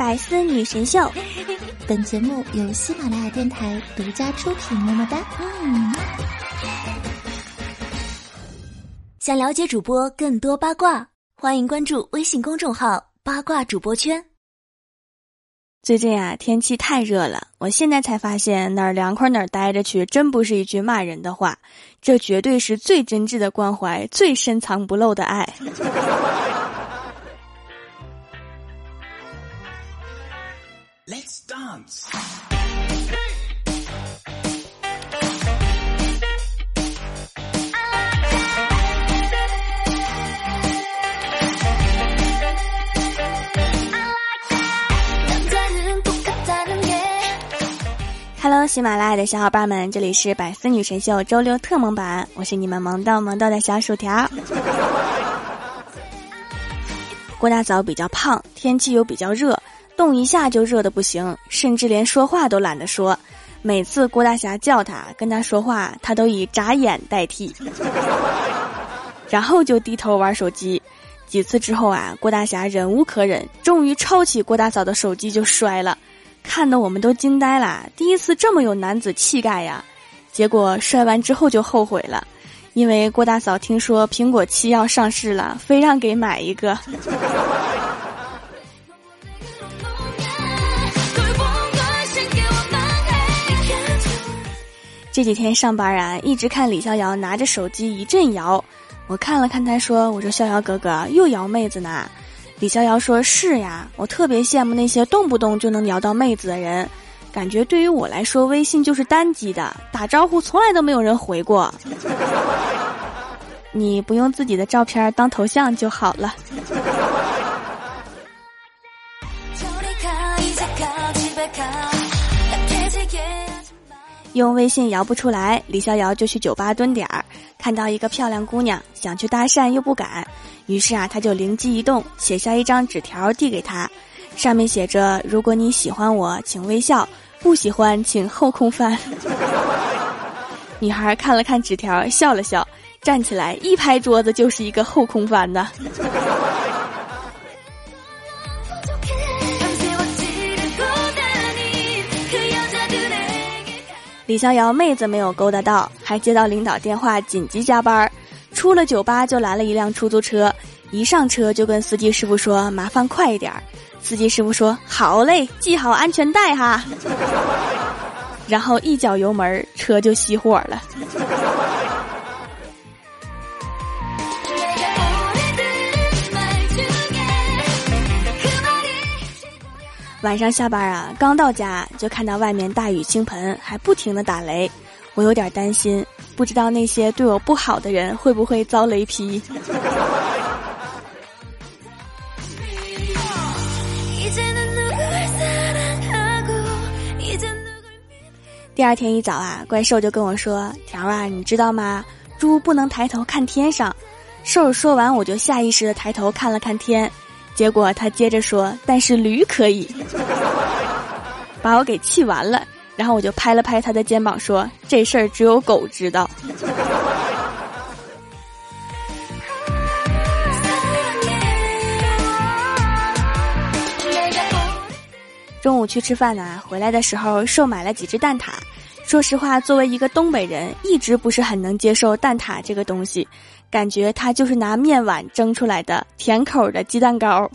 百思女神秀，本节目由喜马拉雅电台独家出品。么么哒！嗯。想了解主播更多八卦，欢迎关注微信公众号“八卦主播圈”。最近啊，天气太热了，我现在才发现哪儿凉快哪儿待着去，真不是一句骂人的话，这绝对是最真挚的关怀，最深藏不露的爱。Let's dance. Hello，喜马拉雅的小伙伴们，这里是百思女神秀周六特萌版，我是你们萌豆萌豆的小薯条。郭大嫂比较胖，天气又比较热。动一下就热的不行，甚至连说话都懒得说。每次郭大侠叫他跟他说话，他都以眨眼代替，然后就低头玩手机。几次之后啊，郭大侠忍无可忍，终于抄起郭大嫂的手机就摔了，看得我们都惊呆了。第一次这么有男子气概呀！结果摔完之后就后悔了，因为郭大嫂听说苹果七要上市了，非让给买一个。这几天上班啊，一直看李逍遥拿着手机一阵摇，我看了看他说：“我说逍遥哥哥又摇妹子呢。”李逍遥说：“是呀，我特别羡慕那些动不动就能摇到妹子的人，感觉对于我来说，微信就是单机的，打招呼从来都没有人回过。你不用自己的照片当头像就好了。”用微信摇不出来，李逍遥就去酒吧蹲点儿，看到一个漂亮姑娘，想去搭讪又不敢，于是啊，他就灵机一动，写下一张纸条递给她，上面写着：“如果你喜欢我，请微笑；不喜欢，请后空翻。”女孩看了看纸条，笑了笑，站起来一拍桌子，就是一个后空翻的。李逍遥妹子没有勾搭到，还接到领导电话紧急加班，出了酒吧就拦了一辆出租车，一上车就跟司机师傅说：“麻烦快一点。”司机师傅说：“好嘞，系好安全带哈。”然后一脚油门，车就熄火了。晚上下班啊，刚到家就看到外面大雨倾盆，还不停的打雷，我有点担心，不知道那些对我不好的人会不会遭雷劈。第二天一早啊，怪兽就跟我说：“条啊，你知道吗？猪不能抬头看天上。”兽说完，我就下意识的抬头看了看天。结果他接着说：“但是驴可以，把我给气完了。”然后我就拍了拍他的肩膀说：“这事儿只有狗知道。” 中午去吃饭呢，回来的时候瘦买了几只蛋挞。说实话，作为一个东北人，一直不是很能接受蛋挞这个东西。感觉它就是拿面碗蒸出来的甜口的鸡蛋糕。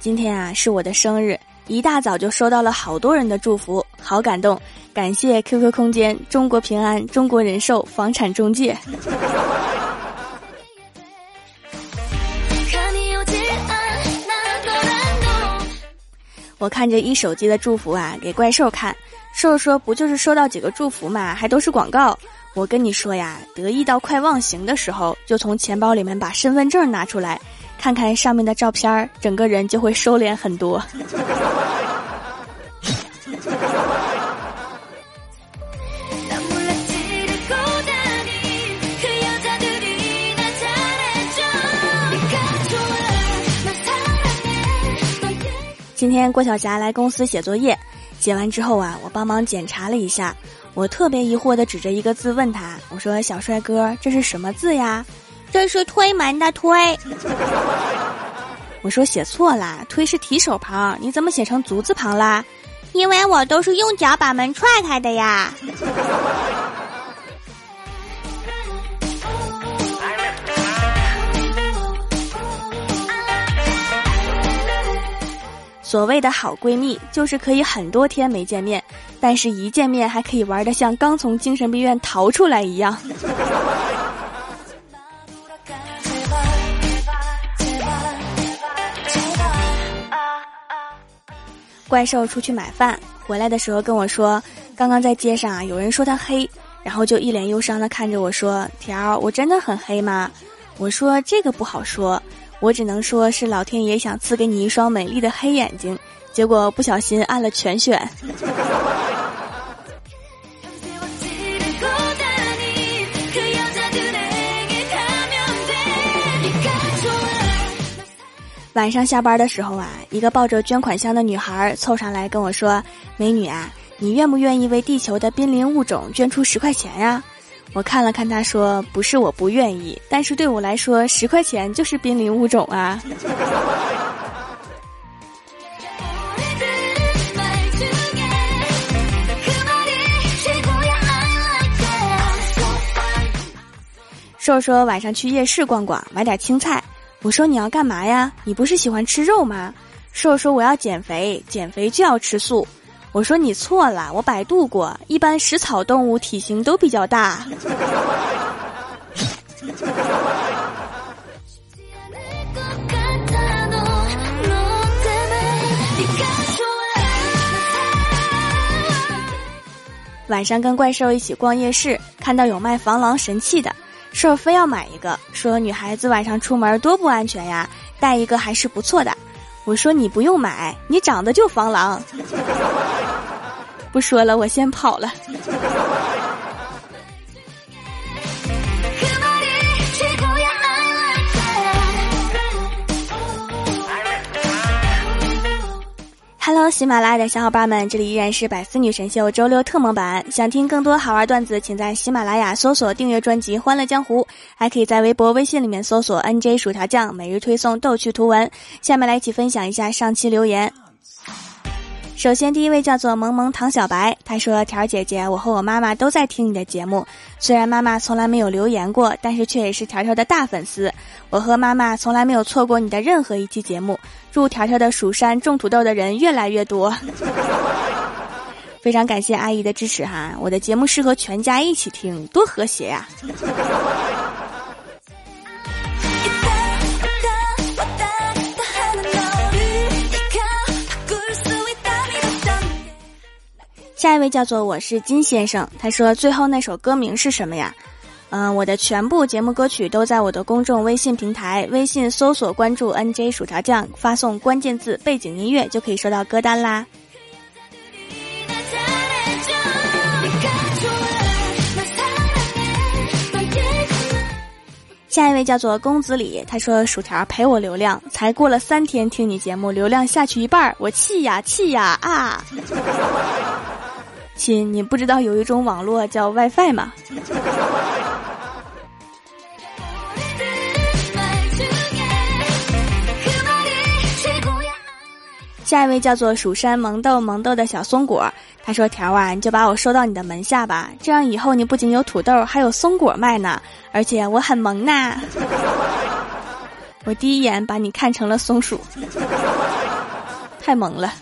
今天啊是我的生日，一大早就收到了好多人的祝福，好感动，感谢 QQ 空间、中国平安、中国人寿、房产中介。我看着一手机的祝福啊，给怪兽看，兽兽说：“不就是收到几个祝福嘛，还都是广告。”我跟你说呀，得意到快忘形的时候，就从钱包里面把身份证拿出来，看看上面的照片，整个人就会收敛很多。今天郭晓霞来公司写作业，写完之后啊，我帮忙检查了一下，我特别疑惑的指着一个字问他：“我说小帅哥，这是什么字呀？”“这是推门的推。”我说写错啦，推是提手旁，你怎么写成足字旁啦？因为我都是用脚把门踹开的呀。所谓的好闺蜜，就是可以很多天没见面，但是一见面还可以玩的像刚从精神病院逃出来一样。怪兽出去买饭，回来的时候跟我说，刚刚在街上有人说他黑，然后就一脸忧伤的看着我说：“条，我真的很黑吗？”我说：“这个不好说。”我只能说是老天爷想赐给你一双美丽的黑眼睛，结果不小心按了全选。晚上下班的时候啊，一个抱着捐款箱的女孩凑上来跟我说：“美女啊，你愿不愿意为地球的濒临物种捐出十块钱呀？”我看了看他，说：“不是我不愿意，但是对我来说，十块钱就是濒临物种啊。”瘦说晚上去夜市逛逛，买点青菜。我说你要干嘛呀？你不是喜欢吃肉吗？瘦说我要减肥，减肥就要吃素。我说你错了，我百度过，一般食草动物体型都比较大。晚上跟怪兽一起逛夜市，看到有卖防狼神器的，兽非要买一个，说女孩子晚上出门多不安全呀，带一个还是不错的。我说你不用买，你长得就防狼。不说了，我先跑了。Hello，喜马拉雅的小伙伴们，这里依然是百思女神秀周六特蒙版。想听更多好玩段子，请在喜马拉雅搜索订阅专辑《欢乐江湖》，还可以在微博、微信里面搜索 “nj 薯条酱”，每日推送逗趣图文。下面来一起分享一下上期留言。首先，第一位叫做萌萌唐小白，他说：“条姐姐，我和我妈妈都在听你的节目，虽然妈妈从来没有留言过，但是却也是条条的大粉丝。我和妈妈从来没有错过你的任何一期节目。祝条条的蜀山种土豆的人越来越多。非常感谢阿姨的支持哈，我的节目适合全家一起听，多和谐呀。”下一位叫做我是金先生，他说最后那首歌名是什么呀？嗯，我的全部节目歌曲都在我的公众微信平台，微信搜索关注 NJ 薯条酱，发送关键字背景音乐就可以收到歌单啦。下一位叫做公子李，他说薯条陪我流量，才过了三天听你节目，流量下去一半，我气呀气呀啊！亲，你不知道有一种网络叫 WiFi 吗？下一位叫做蜀山萌豆萌豆的小松果，他说：“条啊，你就把我收到你的门下吧，这样以后你不仅有土豆，还有松果卖呢，而且我很萌呐。”我第一眼把你看成了松鼠，太萌了。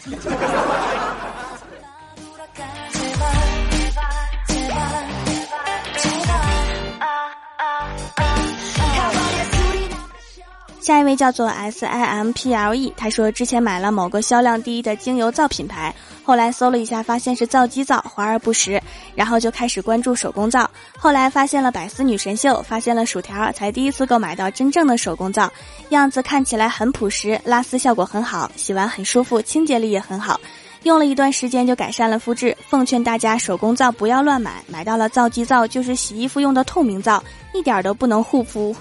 下一位叫做 S I M P L E，他说之前买了某个销量第一的精油皂品牌，后来搜了一下，发现是皂基皂，华而不实，然后就开始关注手工皂。后来发现了百思女神秀，发现了薯条，才第一次购买到真正的手工皂，样子看起来很朴实，拉丝效果很好，洗完很舒服，清洁力也很好。用了一段时间就改善了肤质。奉劝大家手工皂不要乱买，买到了皂基皂就是洗衣服用的透明皂，一点都不能护肤。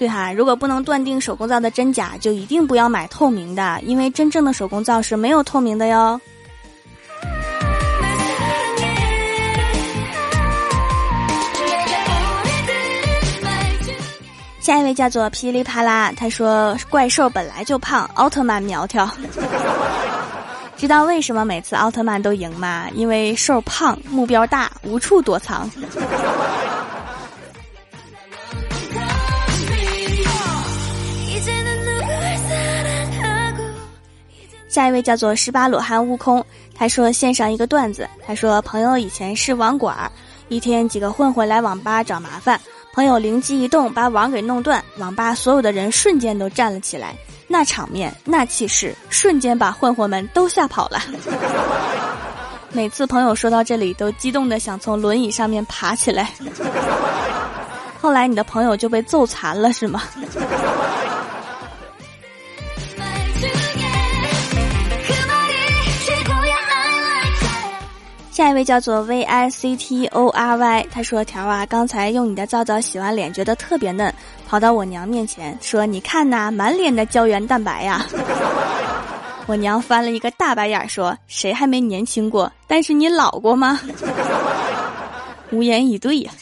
对哈，如果不能断定手工皂的真假，就一定不要买透明的，因为真正的手工皂是没有透明的哟。下一位叫做噼里啪啦，他说怪兽本来就胖，奥特曼苗条。知道为什么每次奥特曼都赢吗？因为瘦胖目标大，无处躲藏。下一位叫做十八罗汉悟空，他说献上一个段子。他说朋友以前是网管儿，一天几个混混来网吧找麻烦，朋友灵机一动把网给弄断，网吧所有的人瞬间都站了起来，那场面那气势，瞬间把混混们都吓跑了。每次朋友说到这里，都激动的想从轮椅上面爬起来。后来你的朋友就被揍残了是吗？下一位叫做 V I C T O R Y，他说：“条啊，刚才用你的皂皂洗完脸，觉得特别嫩，跑到我娘面前说：‘你看呐，满脸的胶原蛋白呀。’我娘翻了一个大白眼，说：‘谁还没年轻过？但是你老过吗？’无言以对呀。”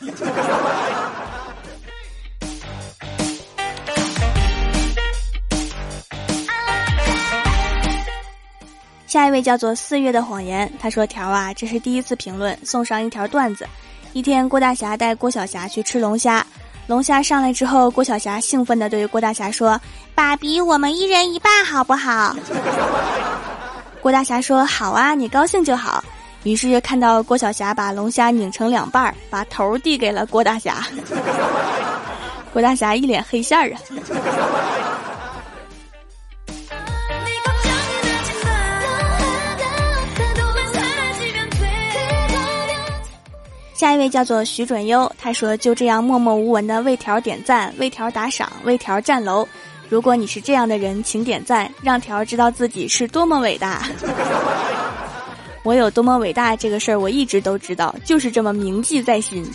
下一位叫做四月的谎言，他说：“条啊，这是第一次评论，送上一条段子。一天，郭大侠带郭晓霞去吃龙虾，龙虾上来之后，郭晓霞兴奋地对郭大侠说：‘爸比，我们一人一半好不好？’ 郭大侠说：‘好啊，你高兴就好。’于是看到郭晓霞把龙虾拧成两半，把头递给了郭大侠，郭大侠一脸黑线儿啊。”下一位叫做徐准优，他说：“就这样默默无闻的为条点赞，为条打赏，为条站楼。如果你是这样的人，请点赞，让条知道自己是多么伟大。我有多么伟大这个事儿，我一直都知道，就是这么铭记在心。”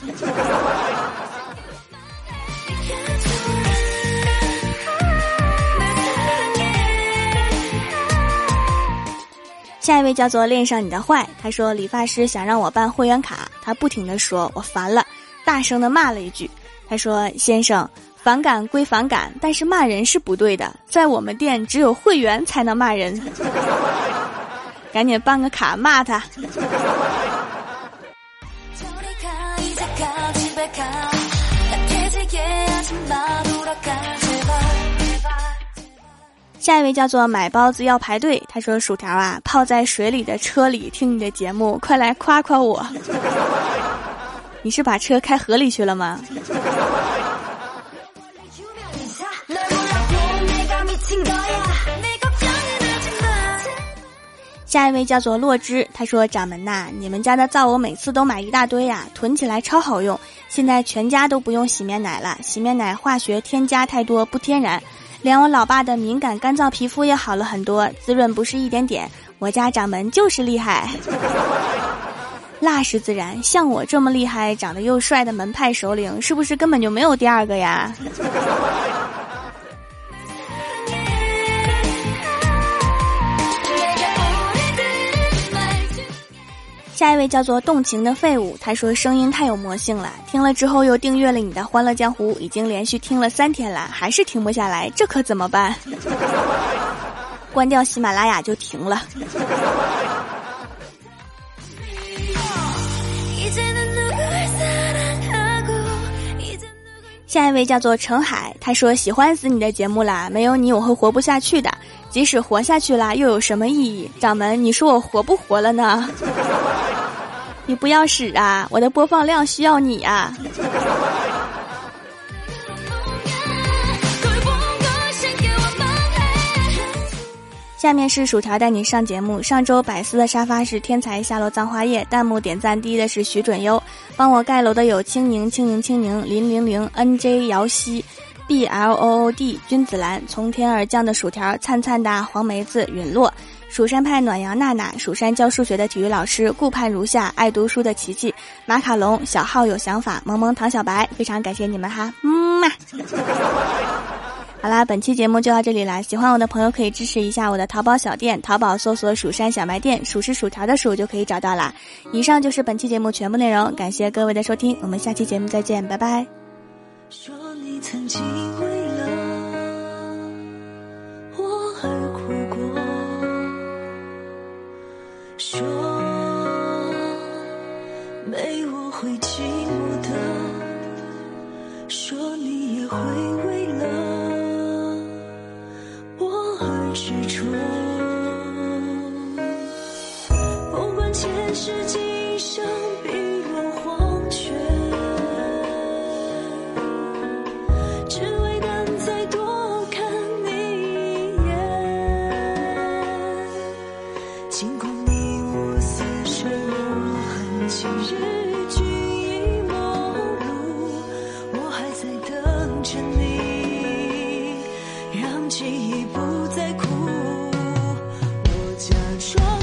下一位叫做恋上你的坏，他说理发师想让我办会员卡，他不停的说我烦了，大声的骂了一句。他说先生，反感归反感，但是骂人是不对的，在我们店只有会员才能骂人，赶紧办个卡骂他。下一位叫做买包子要排队，他说：“薯条啊，泡在水里的车里听你的节目，快来夸夸我。你是把车开河里去了吗？”下一位叫做洛之，他说：“掌门呐，你们家的皂我每次都买一大堆呀，囤起来超好用。现在全家都不用洗面奶了，洗面奶化学添加太多，不天然。”连我老爸的敏感干燥皮肤也好了很多，滋润不是一点点。我家掌门就是厉害，那是自然。像我这么厉害、长得又帅的门派首领，是不是根本就没有第二个呀？下一位叫做动情的废物，他说声音太有魔性了，听了之后又订阅了你的《欢乐江湖》，已经连续听了三天了，还是停不下来，这可怎么办？关掉喜马拉雅就停了。下一位叫做程海，他说喜欢死你的节目啦，没有你我会活不下去的，即使活下去了又有什么意义？掌门，你说我活不活了呢？你不要使啊！我的播放量需要你啊！下面是薯条带你上节目。上周百思的沙发是天才下落葬花叶，弹幕点赞第一的是徐准优，帮我盖楼的有青柠、青柠、青柠、林零零、N J 姚希、B L O O D、君子兰、从天而降的薯条、灿灿的黄梅子、陨落。蜀山派暖阳娜娜，蜀山教数学的体育老师，顾盼如下，爱读书的琪琪，马卡龙，小号有想法，萌萌糖小白，非常感谢你们哈，嗯嘛。好啦，本期节目就到这里啦，喜欢我的朋友可以支持一下我的淘宝小店，淘宝搜索“蜀山小卖店”，数是薯条的数就可以找到啦。以上就是本期节目全部内容，感谢各位的收听，我们下期节目再见，拜拜。曾经为了我而哭过，说没我会寂寞的，说你也会为让记忆不再哭我假装